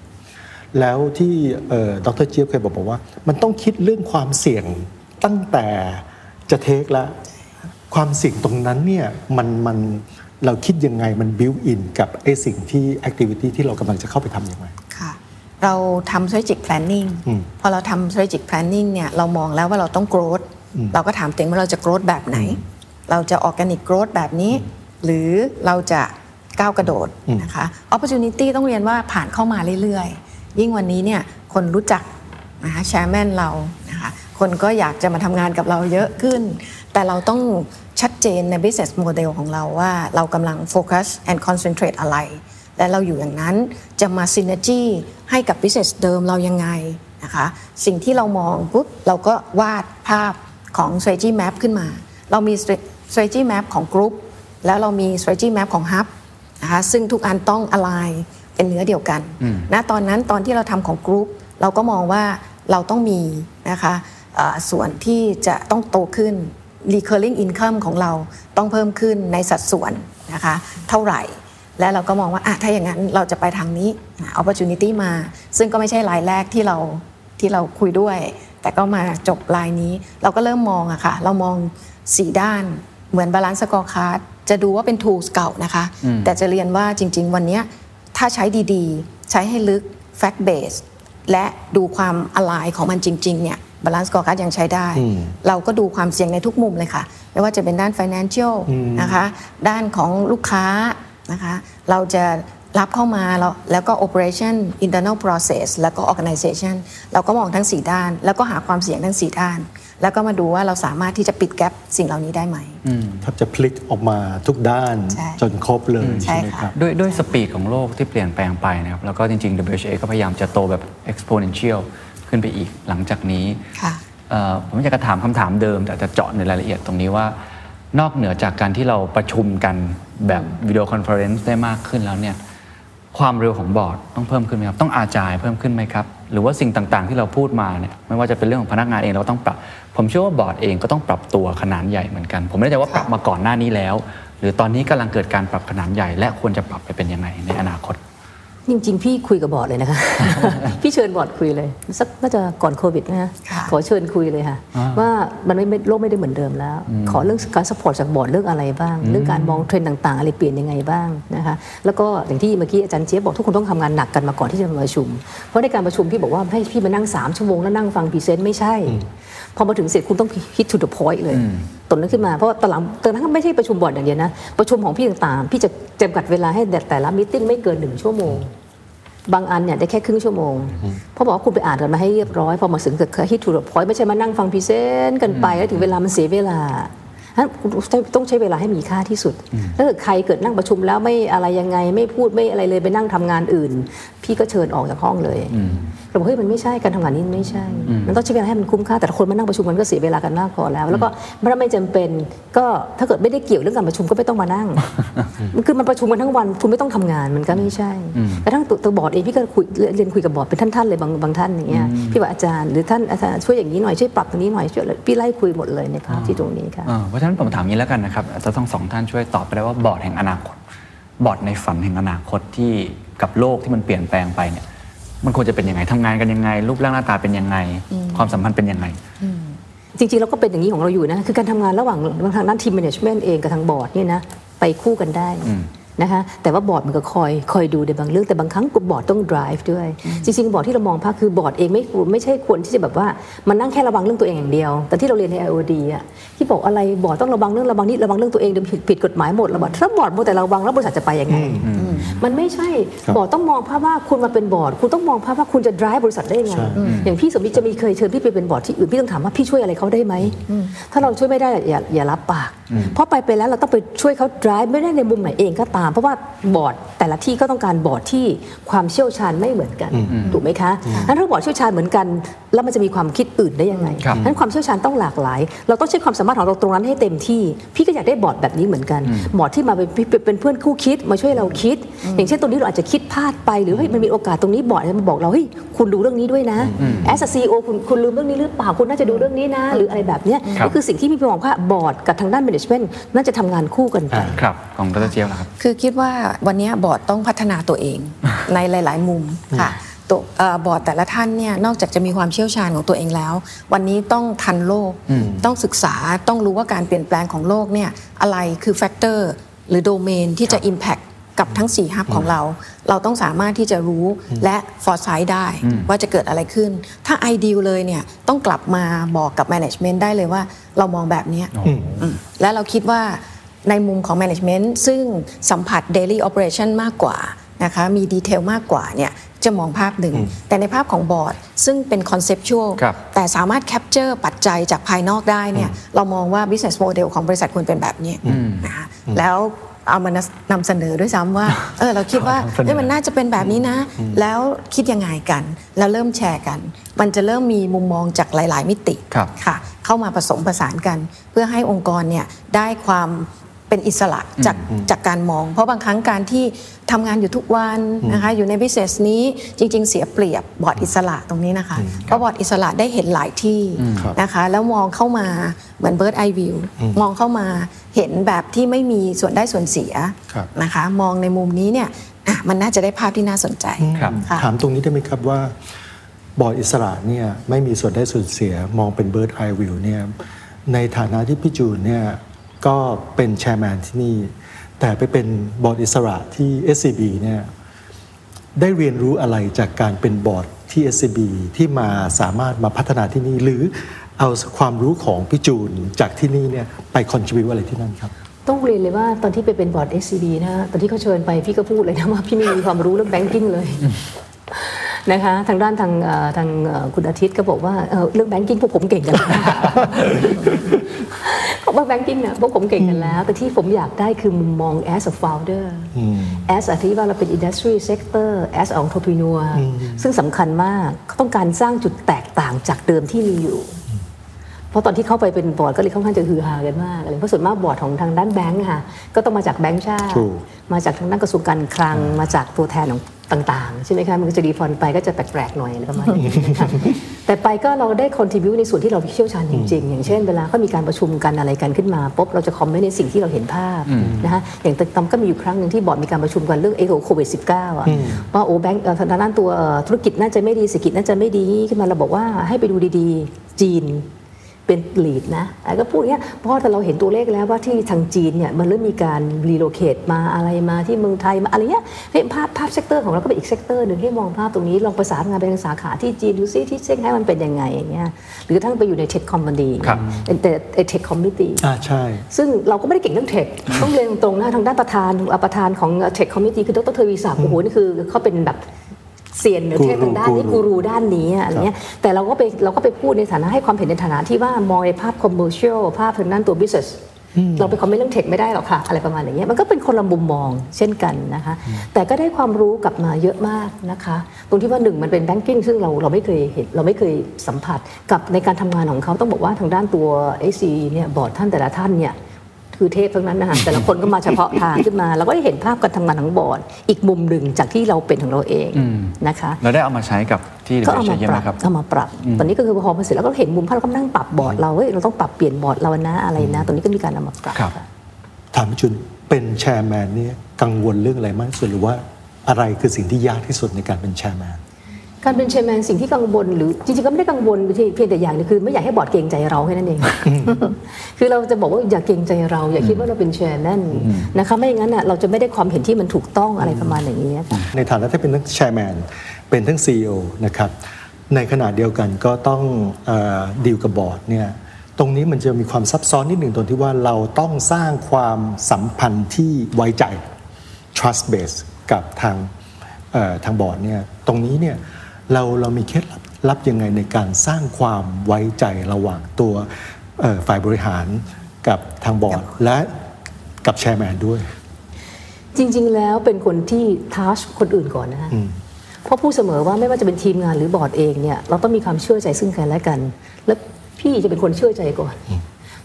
แล้วที่เอ่อดรเจี๊ยบเคยบอกบอกว่า มันต้องคิดเรื่องความเสี่ยงตั้งแต่ จะเทคแล้วความเสี่ยงตรงนั้นเนี่ยมันมันเราคิดยังไงมัน build in กับไอ้สิ่งที่ activity ที่เรากำลังจะเข้าไปทำยังไงค่ะเราทำ strategic planning อืมพอเราทำ strategic planning เนี่ยเรามองแล้วว่าเราต้อง growth เราก็ถามตัวเองว่าเราจะ growth แบบไหน เราจะ organic growth แบบนี้ หรือเราจะก้าวกระโดดนะคะ opportunity ต้องเรียนว่าผ่านเข้ามาเรื่อยๆ ยิ่งวันนี้เนี่ยคนรู้จักนะคะแชร์แมนเรานะ คะคนก็อยากจะมาทำงานกับเราเยอะขึ้น แต่เราต้องชัดเจนใน business model ของเราว่าเรากำลัง focus and concentrate อะไร และเราอยู่อย่างนั้นจะมา synergy ให้กับ business เดิมเรายังไงนะคะสิ่งที่เรามองปุ๊บเราก็วาดภาพของ strategy map ขึ้นมา เรามี strategy map ของ group แล้วเรามี strategy map ของ hub นะคะซึ่งทุกอันต้อง align เป็นเนื้อเดียวกันณตอนนั้นตอนที่เราทำของ group เราก็มองว่าเราต้องมีนะคะเอ่อ ส่วนที่จะต้องโตขึ้น recurring income ของเราต้องเพิ่มขึ้นในสัดส่วนนะคะเท่าไหร่ และเราก็มองว่าอะถ้าอย่างนั้นเราจะไปทางนี้อะ opportunity มา ซึ่งก็ไม่ใช่รายแรกที่เราที่เราคุยด้วย แต่ก็มาจบรายนี้ เราก็เริ่มมองอะค่ะเรามอง 4 ด้านเหมือน balanced scorecard จะดูว่าเป็น tools เก่านะคะ แต่จะเรียนว่าจริง ๆ วันเนี้ยถ้าใช้ดีๆ ใช้ให้ลึก fact base และดูความอ l i ของมันจริง ๆ เนี่ย balanced scorecard ยังใช้ได้ เราก็ดูความเสี่ยงในทุกมุมเลยค่ะ ไม่ว่าจะเป็นด้าน financial นะคะ ด้านของลูกค้านะคะ เราจะรับเข้ามาแล้วแล้วก็ operation internal process แล้วก็ organization เราก็มองทั้ง 4 ด้าน แล้วก็หาความเสี่ยงทั้ง 4 ด้าน แล้วก็มาดูว่าเราสามารถที่จะปิดแกลบสิ่งเหล่านี้ได้ไหมถ้าจะพลิกออกมาทุกด้านใช่จนครบเลยใช่ใช่ไหมค่ะครับด้วยด้วยสปีดของโลกที่เปลี่ยนแปลงไปนะครับ แล้วก็จริงๆ WHA ก็พยายามจะโตแบบ exponential ขึ้นไปอีกหลังจากนี้ค่ะเอ่อผมอยากจะถามคำถามเดิม แต่จะเจาะในรายละเอียดตรงนี้ว่า นอกเหนือจากการที่เราประชุมกันแบบ video conference ได้มากขึ้นแล้วเนี่ยความเร็วของบอร์ดต้องเพิ่มขึ้นไหมครับ ต้องอาจายเพิ่มขึ้นไหมครับ หรือว่าสิ่งต่างๆ ที่เราพูดมาเนี่ยไม่ว่าจะเป็นเรื่องของพนักงานเองเราก็ต้องปรับ ผมเชื่อว่าบอร์ดเองก็ต้องปรับตัวขนาดใหญ่เหมือนกัน ผมไม่แน่ใจว่าปรับมาก่อนหน้านี้แล้ว หรือตอนนี้กำลังเกิดการปรับขนาดใหญ่ และควรจะปรับไปเป็นยังไงในอนาคต จริง ๆ พี่คุยกับบอร์ดเลยนะคะ พี่เชิญบอร์ดคุยเลย สักน่าจะก่อนโควิดนะฮะค่ะขอเชิญคุยเลยค่ะ ว่ามันไม่ไม่โลกไม่ได้เหมือนเดิมแล้ว ขอเรื่องการ support จากบอร์ดเรื่องอะไรบ้าง เรื่องการมองเทรนด์ต่างๆ อะไรเปลี่ยนยังไงบ้างนะคะแล้วก็อย่างที่เมื่อกี้อาจารย์เจี๊ยบบอกทุกคนต้องทำงานหนักกันมาก่อนที่จะมาประชุม เพราะในการประชุมพี่บอกว่าให้พี่มานั่ง 3 ชั่วโมงแล้วนั่งฟัง present ไม่ใช่ พอมาถึงเสร็จคุณต้อง hit to the point เลยตรงนั้นขึ้นมาเพราะว่าตอนหลังตอนนั้นก็ไม่ใช่ประชุมบอร์ดอย่างเดียวนะ ประชุมของพี่ต่างๆ พี่จะจำกัดเวลาให้แต่ละ meeting ไม่เกินหนึ่งชั่วโมง บางอันเนี่ยได้แค่ครึ่งชั่วโมงเพราะบอกว่าคุณไปอ่านกันมาให้เรียบร้อย พอมาถึงเกิด hit to the point ไม่ใช่มานั่งฟัง present กันไปแล้วถึงเวลามันเสียเวลาฉะนั้นคุณต้องใช้เวลาให้มีค่าที่สุดถ้าเกิดใครเกิดนั่งประชุมแล้วไม่อะไรยังไงไม่พูดไม่อะไรเลยไปนั่งทำงานอื่น พี่ก็เชิญออกจากห้องเลยเราบอกเฮ้ยมันไม่ใช่การทำงานนี้มันไม่ใช่ มันต้องใช้เวลาให้มันคุ้มค่าแต่ละคนมานั่งประชุมมันก็เสียเวลากันมากพอแล้ว แล้วก็ถ้าไม่จำเป็นก็ถ้าเกิดไม่ได้เกี่ยวเรื่องการประชุมก็ไม่ต้องมานั่งมันคือมันประชุมกันทั้งวันคุณไม่ต้องทำงานมันก็ไม่ใช่กระทั่งตัวตัวบอร์ดเองพี่ก็คุยเรียนคุยกับบอร์ดเป็นท่านๆเลยบางบางท่านอย่างเงี้ยพี่ว่าอาจารย์หรือท่านอาจารย์ช่วยอย่างนี้หน่อยช่วยปรับตรงนี้หน่อยช่วยพี่ไล่คุยหมดเลยในภาพที่ตรงนี้ค่ะอ่าเพราะฉะนั้นผมถามอย่างนี้แล้วกันนะครับอาจจะต้องสองท่านช่วยตอบไปได้ว่าบอร์ดแห่งอนาคต บอร์ดในฝันแห่งอนาคตที่กับโลกที่มันเปลี่ยนแปลงไปเนี่ย มันควรจะเป็นยังไงทำงานกันยังไง รูปร่างหน้าตาเป็นยังไง ความสัมพันธ์เป็นยังไงจริงๆเราก็เป็นอย่างนี้ของเราอยู่นะ คือการทำงานระหว่างทางด้านทีม management เองกับทางบอร์ดเนี่ยนะ ไปคู่กันได้ นะคะแต่ว่าบอร์ดมันก็คอยคอยดูในบางเรื่องแต่บางครั้งบอร์ดต้อง drive ด้วย จริง ๆ บอร์ดที่เรามองภาพคือบอร์ดเองไม่ไม่ใช่ควรที่จะแบบว่ามันนั่งแค่ระวังเรื่องตัวเองอย่างเดียว แต่ที่เราเรียนใน IOD อะที่บอกอะไรบอร์ดต้องระวังเรื่องระวังนี้ระวังเรื่องตัวเองเดี๋ยวผิดผิดกฎหมายหมดระบอร์ดถ้าบอร์ดมัวแต่ระวังแล้วบริษัทจะไปยังไง มันไม่ใช่ครับบอร์ดต้องมองภาพว่าคุณมาเป็นบอร์ดคุณต้องมองภาพว่าคุณจะ drive บริษัทได้ยังไงใช่อย่างพี่สมมิตจะมีเคยเชิญพี่ไปเป็นบอร์ดที่อื่นพี่ต้องถามว่าพี่ช่วยอะไรเขาได้ไหมถ้าเราช่วยไม่ได้อย่าอย่ารับปากเพราะไปไปแล้วเราต้องไปช่วยเขา drive ไม่ได้ในมุมไหนเองก็ตามเพราะว่าบอร์ดแต่ละที่ก็ต้องการบอร์ดที่ความเชี่ยวชาญไม่เหมือนกันถูกไหมคะนั้นถ้าบอร์ดเชี่ยวชาญเหมือนกัน แล้วมันจะมีความคิดอื่นได้ยังไงครับนั้นความเชี่ยวชาญต้องหลากหลาย เราต้องใช้ความสามารถของเราตรงนั้นให้เต็มที่ พี่ก็อยากได้บอร์ดแบบนี้เหมือนกันบอร์ดที่มาเป็นเป็นเป็นเพื่อนคู่คิดมาช่วยเราคิด อย่างเช่นตรงนี้เราอาจจะคิดพลาดไปหรือเฮ้ยมันมีโอกาสตรงนี้บอร์ดจะมาบอกเราเฮ้ยคุณดูเรื่องนี้ด้วยนะas CEO คุณคุณลืมเรื่องนี้หรือเปล่าคุณน่าจะดูเรื่องนี้นะ หรืออะไรแบบเนี้ยครับก็คือสิ่งที่พี่มองว่าบอร์ดกับทางด้าน management น่าจะทำงานคู่กันไปครับของดรเจี๊ยบนะครับ คือคิดว่าวันนี้บอร์ดต้องพัฒนาตัวเองในหลาย ๆ มุมค่ะตัวเอ่อบอร์ดแต่ละท่านเนี่ยนอกจากจะมีความเชี่ยวชาญของตัวเองแล้ว วันนี้ต้องทันโลกต้องศึกษาต้องรู้ว่าการเปลี่ยนแปลงของโลกเนี่ยอะไรคือ factor หรือโดเมนที่จะ Impact กับทั้ง4ฮับของเรา เราต้องสามารถที่จะรู้และฟอร์ไซต์ได้ว่าจะเกิดอะไรขึ้น ถ้าไอเดียเลยเนี่ยต้องกลับมาบอกกับ Management ได้เลยว่าเรามองแบบเนี้ยอืมและเราคิดว่า ในมุมของ Management ซึ่งสัมผัส Daily Operation มากกว่านะคะมีดีเทลมากกว่าเนี่ยจะมองภาพหนึ่ง แต่ในภาพของบอร์ดซึ่งเป็น Conceptual ครับแต่สามารถ Capture ปัจจัยจากภายนอกได้เนี่ยเรามองว่า Business Model ของบริษัทควรเป็นแบบนี้นะคะแล้วเอามานำเสนอด้วยซ้ำว่าเออเราคิดว่าขอนำเสนอเอ้ยมันน่าจะเป็นแบบนี้นะ แล้วคิดยังไงกัน แล้วเริ่มแชร์กัน มันจะเริ่มมีมุมมองจากหลาย ๆ มิติครับค่ะ เข้ามาผสมผสานกัน เพื่อให้องค์กรเนี่ยได้ความ เป็นอิสระจากจากการมอง เพราะบางครั้งการที่ทำงานอยู่ทุกวันนะคะอยู่ใน business นี้จริง ๆ เสียเปรียบบอร์ดอิสระตรงนี้นะคะเพราะบอร์ดอิสระได้เห็นหลายที่ครับนะคะแล้วมองเข้ามาเหมือน bird eye view มองเข้ามาเห็นแบบที่ไม่มีส่วนได้ส่วนเสียครับนะคะมองในมุมนี้เนี่ยอะมันน่าจะได้ภาพที่น่าสนใจครับค่ะถามตรงนี้ได้ไหมครับว่าบอร์ดอิสระเนี่ยไม่มีส่วนได้ส่วนเสียมองเป็น bird eye view เนี่ยในฐานะที่พี่จูนเนี่ย ก็เป็น chairman ที่นี่ แต่ไปเป็นบอร์ดอิสระที่ SCB เนี่ยได้เรียนรู้อะไรจากการเป็นบอร์ดที่ SCB ที่มาสามารถมาพัฒนาที่นี่ หรือเอาความรู้ของพี่จูนจากที่นี่เนี่ยไปคอนทริบิวอะไรที่นั่นครับ ต้องเรียนเลยว่าตอนที่ไปเป็นบอร์ด SCB นะฮะตอนที่เขาเชิญไปพี่ก็พูดเลยนะว่าพี่ไม่มีความรู้เรื่องแบงกิ้งเลยนะคะทางด้านทางทางคุณอาทิตย์ก็บอกว่าเเรื่องแบงกิ้งพวกผมเก่งกั นแล้วเขาบอกแบงกิ้งเนี่ยพวกผมเก่งกันแล้ว แต่ที่ผมอยากได้คือมุมมอง as a founder as อธิว่าเราเป็น industry sector as a entrepreneur ซึ่งสำคัญมากเขาต้องการสร้างจุดแตกต่างจากเดิมที่มีอยู่ เพราะตอนที่เข้าไปเป็นบอร์ดก็เลยค่อนข้างจะฮือฮากันมากอะไรเพราะส่วนมากบอร์ดของทางด้านแบงก์อะค่ะก็ต้องมาจากแบงก์ชาติถูกมาจากทางด้านกระทรวงการคลังมาจากตัวแทนของต่างๆ ใช่ไหมคะมันก็จะ different ไปก็จะแปลกๆหน่อยอะไรประมาณนี้นะคะแต่ไปก็เราได้ contribute ในส่วนที่เราเชี่ยวชาญจริงๆ อย่างเช่นเวลาเขามีการประชุมกันอะไรกันขึ้นมาปุ๊บเราจะ comment ในสิ่งที่เราเห็นภาพนะคะอย่างตอนก็มีอยู่ครั้งหนึ่งที่บอร์ดมีการประชุมกันเรื่องเอโควิด19อะว่าโอ้แบงก์เอ่อทางด้านตัวเอ่อธุรกิจน่าจะไม่ดีเศรษฐกิจน่าจะไม่ดีขึ้นมาเราบอกว่าให้ไปดูดีๆ จีน เป็น lead นะไอ้ก็พูดอย่างเงี้ยเพราะถ้าเราเห็นตัวเลขแล้วว่าที่ทางจีนเนี่ยมันเริ่มมีการ relocate มาอะไรมาที่เมืองไทยมาอะไรเงี้ยเฮ้ยภาพภาพ sector ของเราก็เป็นอีก sector หนึ่งให้มองภาพตรงนี้ลองประสานงานไปทางสาขาที่จีนดูซิที่เซี่ยงไฮ้มันเป็นยังไงอย่างเงี้ยหรือทั้งไปอยู่ใน tech company ครับแต่ tech committee อ่าใช่ซึ่งเราก็ไม่ได้เก่งเรื่อง tech ต้องเรียนตรงๆนะทางด้านประธานอะประธานของ tech committee คือดรเทวีศักดิ์โอ้โหนี่คือเขาเป็นแบบ เซียนเหนือเทพทางด้านนี้กูรูกูรูด้านนี้อะอะไรเงี้ยแต่เราก็ไปเราก็ไปพูดในฐานะให้ความเห็นในฐานะที่ว่ามองในภาพ commercial ภาพทางด้านตัว business เราไป comment เรื่อง tech ไม่ได้หรอกค่ะ อะไรประมาณอย่างเงี้ยมันก็เป็นคนละมุมมองเช่นกันนะคะ แต่ก็ได้ความรู้กลับมาเยอะมากนะคะ ตรงที่ว่าหนึ่งมันเป็น banking ซึ่งเราเราไม่เคยเห็นเราไม่เคยสัมผัสกับในการทำงานของเขาต้องบอกว่าทางด้านตัว AC เนี่ยบอร์ดท่านแต่ละท่านเนี่ย คือเทพทั้งนั้นนะคะแต่ละคนก็มาเฉพาะทางขึ้นมาเราก็ได้เห็นภาพการทำงานของบอร์ดอีกมุมหนึ่งจากที่เราเป็นของเราเองนะคะเราได้เอามาใช้กับที่ก็เอาเดมาเยอะปไหมรับครับเอามาปรับ ตอนนี้ก็คือพอมาเสร็จแล้วก็เห็นมุมภาพเราก็นั่งปรับบอร์ดเราเฮ้ยเราต้องปรับเปลี่ยนบอร์ดเรานะอะไรนะตอนนี้ก็มีการเอามาปรับครับค่ะถามพี่จุนเป็นแชร์แมนเนี่ยกังวลเรื่องอะไรมากที่สุดหรือว่าอะไรคือสิ่งที่ยากที่สุดในการเป็น chairman การเป็น chairman สิ่งที่กังวลหรือจริงๆก็ไม่ได้กังวลเพียงแต่อย่างเดียวคือ ไม่อยากให้บอร์ดเกรงใจเราแค่นั้นเอง คือเราจะบอกว่าอย่าเกรงใจเรา อย่าคิดว่าเราเป็น chairman นะคะไม่อย่างนั้นน่ะเราจะไม่ได้ความเห็นที่มันถูกต้องอะไรประมาณอย่างนี้ค่ะในฐานะที่เป็นทั้ง chairman เป็นทั้ง CEO นะครับในขณะเดียวกันก็ต้องดีลกับบอร์ดเนี่ยตรงนี้มันจะมีความซับซ้อนนิดหนึ่งตรงที่ว่าเราต้องสร้างความสัมพันธ์ที่ไว้ใจ trust base กับทางเอ่อทางบอร์ดเนี่ยตรงนี้เนี่ย เราเรามีเคล็ดลับลับยังไงในการสร้างความไว้ใจระหว่างตัวเอ่อฝ่ายบริหารกับทางบอร์ดและกับ chairman ด้วย จริง ๆ แล้วเป็นคนที่ trust คนอื่นก่อนนะฮะเพราะพูดเสมอว่าไม่ว่าจะเป็นทีมงานหรือบอร์ดเองเนี่ยเราต้องมีความเชื่อใจซึ่งกันและกัน และพี่จะเป็นคนเชื่อใจก่อน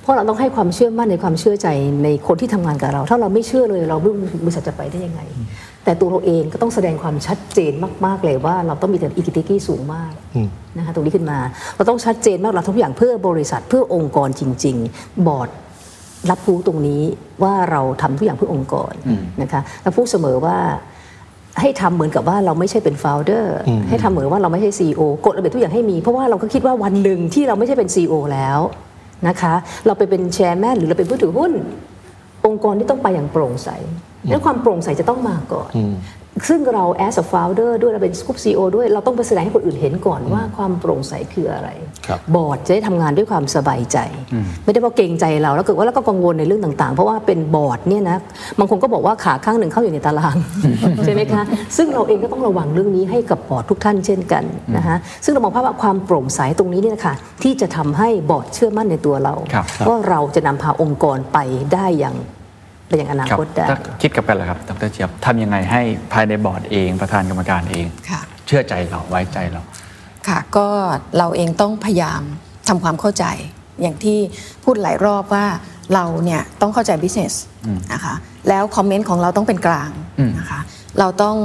เพราะเราต้องให้ความเชื่อมั่นในความเชื่อใจในคนที่ทำงานกับเรา ถ้าเราไม่เชื่อเลยเราไม่รู้บริษัทจะไปได้ยังไง แต่ตัวเราเองก็ต้องแสดงความชัดเจนมาก ๆ เลยว่าเราต้องมีแต่อิกิติกี้สูงมากนะคะตรงนี้ขึ้นมา เราต้องชัดเจนมากเราทุกอย่างเพื่อบริษัทเพื่อองค์กรจริง ๆ บอร์ดรับรู้ตรงนี้ว่าเราทำทุกอย่างเพื่อองค์กรนะคะแล้วพูดเสมอว่าให้ทำเหมือนกับว่าเราไม่ใช่เป็น founder ให้ทำเหมือนว่าเราไม่ใช่ CEO กฎระเบียบทุกอย่างให้มี เพราะว่าเราก็คิดว่าวันหนึ่งที่เราไม่ใช่เป็น CEO แล้ว นะคะ เราไปเป็น chairman หรือเราเป็นผู้ถือหุ้น องค์กรที่ต้องไปอย่างโปร่งใสและความโปร่งใสจะต้องมาก่อนซึ่งเรา as a founder ด้วยเราเป็น group CEO ด้วยเราต้องไปแสดงให้คนอื่นเห็นก่อนว่าความโปร่งใสคืออะไรครั บบอร์ดจะได้ทำงานด้วยความสบายใจ ไม่ได้เพราะเกรงใจเราแล้วเกิดว่าแล้วก็กังวลในเรื่องต่างๆ เพราะว่าเป็นบอร์ดเนี่ยนะบางคนก็บอกว่าขาข้างหนึ่งเข้าอยู่ในตะรางใช่ไหมคะซึ่งเราเองก็ต้องระวังเรื่องนี้ให้กับบอร์ดทุกท่านเช่นกันนะคะซึ่งเรามองภาพว่าความโปร่งใสตรงนี้เนี่ยนะคะที่จะทำให้บอร์ดเชื่อมั่นในตัวเราครับว่าเราจะนำพาองค์กรไปได้อย่างไปยังอนาครับคตได้ถ้าคิดกับกันเหรอครับดรเจี๊ยบทำยังไงให้ภายในบอร์ดเองประธานกรรมการเองค่ะเชื่อใจเราไว้ใจเรา ค่ะ ก็เราเองต้องพยายามทำความเข้าใจ อย่างที่พูดหลายรอบว่าเราเนี่ยต้องเข้าใจ business นะคะแล้วคอมเมนต์ของเราต้องเป็นกลางอืมนะคะเราต้อง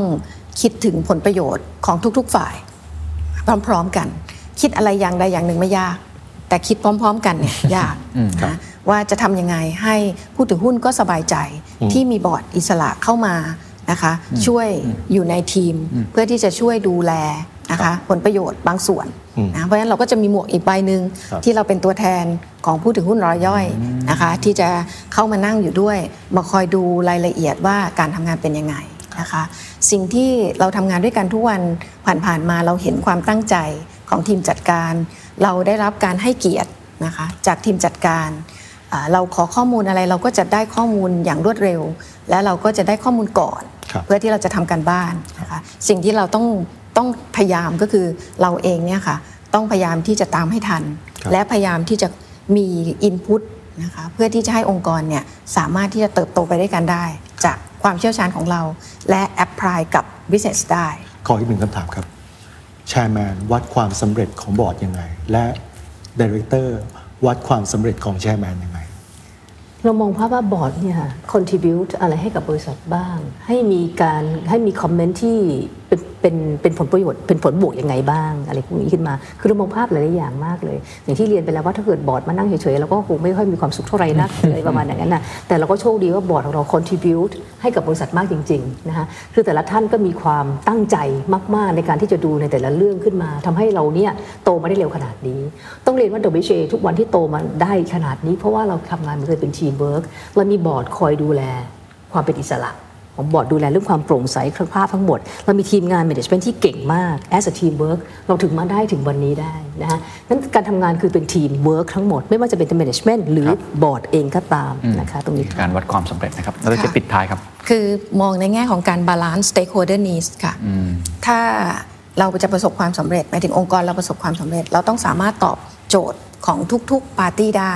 คิดถึงผลประโยชน์ของทุก ๆฝ่าย พร้อมๆกัน คิดอะไรอย่างใดอย่างหนึ่งไม่ยาก แต่คิดพร้อม ๆ กันเนี่ยยากนะว่าจะทำยังไงให้ผู้ถือหุ้นก็สบายใจที่มีบอร์ดอิสระเข้ามานะคะช่วยอยู่ในทีมเพื่อที่จะช่วยดูแล นะคะผลประโยชน์บางส่วนนะเพราะฉะนั้นเราก็จะมีหมวกอีกใบหนึ่งครับที่เราเป็นตัวแทนของผู้ถือหุ้นรายย่อยนะคะที่จะเข้ามานั่งอยู่ด้วยมาคอยดูรายละเอียดว่าการทำงานเป็นยังไงนะคะสิ่งที่เราทำงานด้วยกันทุกวันผ่านๆมาเราเห็นความตั้งใจของทีมจัดการ เราได้รับการให้เกียรตินะคะจากทีมจัดการอ่าเราขอข้อมูลอะไรเราก็จะได้ข้อมูลอย่างรวดเร็ว และเราก็จะได้ข้อมูลก่อนครับเพื่อที่เราจะทำการบ้านนะคะสิ่งที่เราต้อง ต้องพยายามก็คือเราเองเนี่ยค่ะต้องพยายามที่จะตามให้ทันครับและพยายามที่จะมี input นะคะเพื่อที่จะให้องค์กรเนี่ยสามารถที่จะเติบโตไปด้วยกันได้ จากความเชี่ยวชาญของเรา และ apply กับ business ได้ ขออีกหนึ่งคำถามครับ chairman วัดความสำเร็จของบอร์ดยังไง และ director วัดความสำเร็จของ chairman ยังไงเรามองภาพว่าบอร์ดเนี่ย contribute อะไรให้กับบริษัทบ้าง ให้มีการให้มี comment ที่ เป็นเป็นเป็นผลประโยชน์เป็นผลบวกยังไงบ้าง อะไรพวกนี้ขึ้นมา คือเรามองภาพหลายๆอย่างมากเลย อย่างที่เรียนไปแล้วว่าถ้าเกิดบอร์ดมานั่งเฉยๆเราก็คงไม่ค่อยมีความสุขเท่าไหร่นักอะไรประมาณอย่างนั้นนะแต่เราก็โชคดีว่าบอร์ดของเรา contribute ให้กับบริษัทมากจริงๆนะคะคือแต่ละท่านก็มีความตั้งใจมากๆในการที่จะดูในแต่ละเรื่องขึ้นมาทำให้เราเนี่ยโตมาได้เร็วขนาดนี้ ต้องเรียนว่า WHA ทุกวันที่โตมาได้ขนาดนี้ เพราะว่าเราทำงานมันคือเป็นทีมเวิร์กเรามีบอร์ดคอยดูแลความเป็นอิสระ ของบอร์ดดูแลเรื่องความโปร่งใสคภาพทั้งหมด เรามีทีมงาน management ที่เก่งมาก as a teamwork เราถึงมาได้ถึงวันนี้ได้นะคะนั้นการทำงานคือเป็นทีม work ทั้งหมด ไม่ว่าจะเป็น management หรือบอร์ดเองก็ตามนะคะตรงนี้การวัดความสำเร็จนะครับแล้วจะปิดท้ายครับ คือมองในแง่ของการ balance stakeholder needs ค่ะ ถ้าเราจะประสบความสำเร็จหมายถึงองค์กรเราประสบความสำเร็จ เราต้องสามารถตอบโจทย์ของทุกๆปาร์ตี้ได้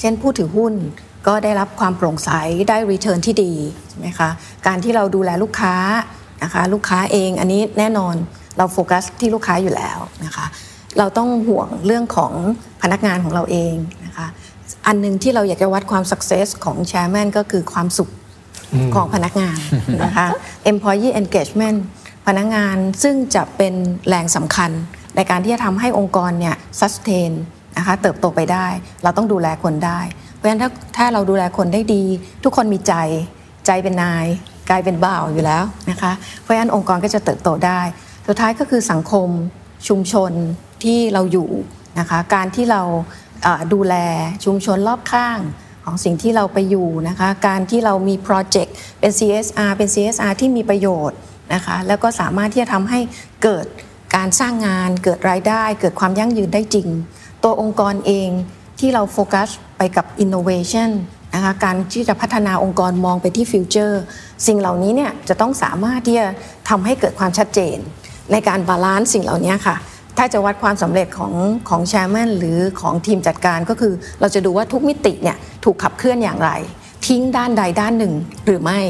เช่นผู้ถือหุ้น ก็ได้รับความโปร่งใสได้ return ที่ดีใช่ไหมคะการที่เราดูแลลูกค้านะคะลูกค้าเองอันนี้แน่นอนเราโฟกัสที่ลูกค้าอยู่แล้วนะคะเราต้องห่วงเรื่องของพนักงานของเราเองนะคะอันหนึ่งที่เราอยากจะวัดความ success ของ chairman ก็คือความสุขของพนักงานนะคะ employee engagement พนักงานซึ่งจะเป็นแรงสำคัญในการที่จะทำให้องค์กรเนี่ย sustain นะคะเติบโตไปได้ เราต้องดูแลคนได้ เพราะฉะนั้นถ้าถ้าเราดูแลคนได้ดี ทุกคนมีใจใจเป็นนายกลายเป็นบ่าวอยู่แล้วนะคะเพราะฉะนั้นองค์กรก็จะเติบโตได้ สุดท้ายก็คือสังคมชุมชนที่เราอยู่นะคะการที่เราดูแลชุมชนรอบข้างของสิ่งที่เราไปอยู่นะคะการที่เรามีโปรเจกต์เป็น CSR เป็น CSR ที่มีประโยชน์นะคะแล้วก็สามารถที่จะทำให้เกิดการสร้างงาน เกิดรายได้ เกิดความยั่งยืนได้จริง ตัวองค์กรเอง ที่เราโฟกัสไปกับ innovation นะคะการที่จะพัฒนาองค์กรมองไปที่ future สิ่งเหล่านี้เนี่ยจะต้องสามารถที่จะทำให้เกิดความชัดเจน ในการ balance สิ่งเหล่านี้ค่ะ ถ้าจะวัดความสำเร็จของของ chairman หรือของทีมจัดการก็คือ เราจะดูว่าทุกมิติเนี่ยถูกขับเคลื่อนอย่างไร ทิ้งด้านใดด้านหนึ่งหรือไม่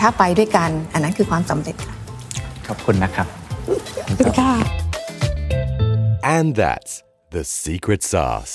ถ้าไปด้วยกันอันนั้นคือความสำเร็จค่ะขอบคุณนะครับค่ะ And that's the secret sauce.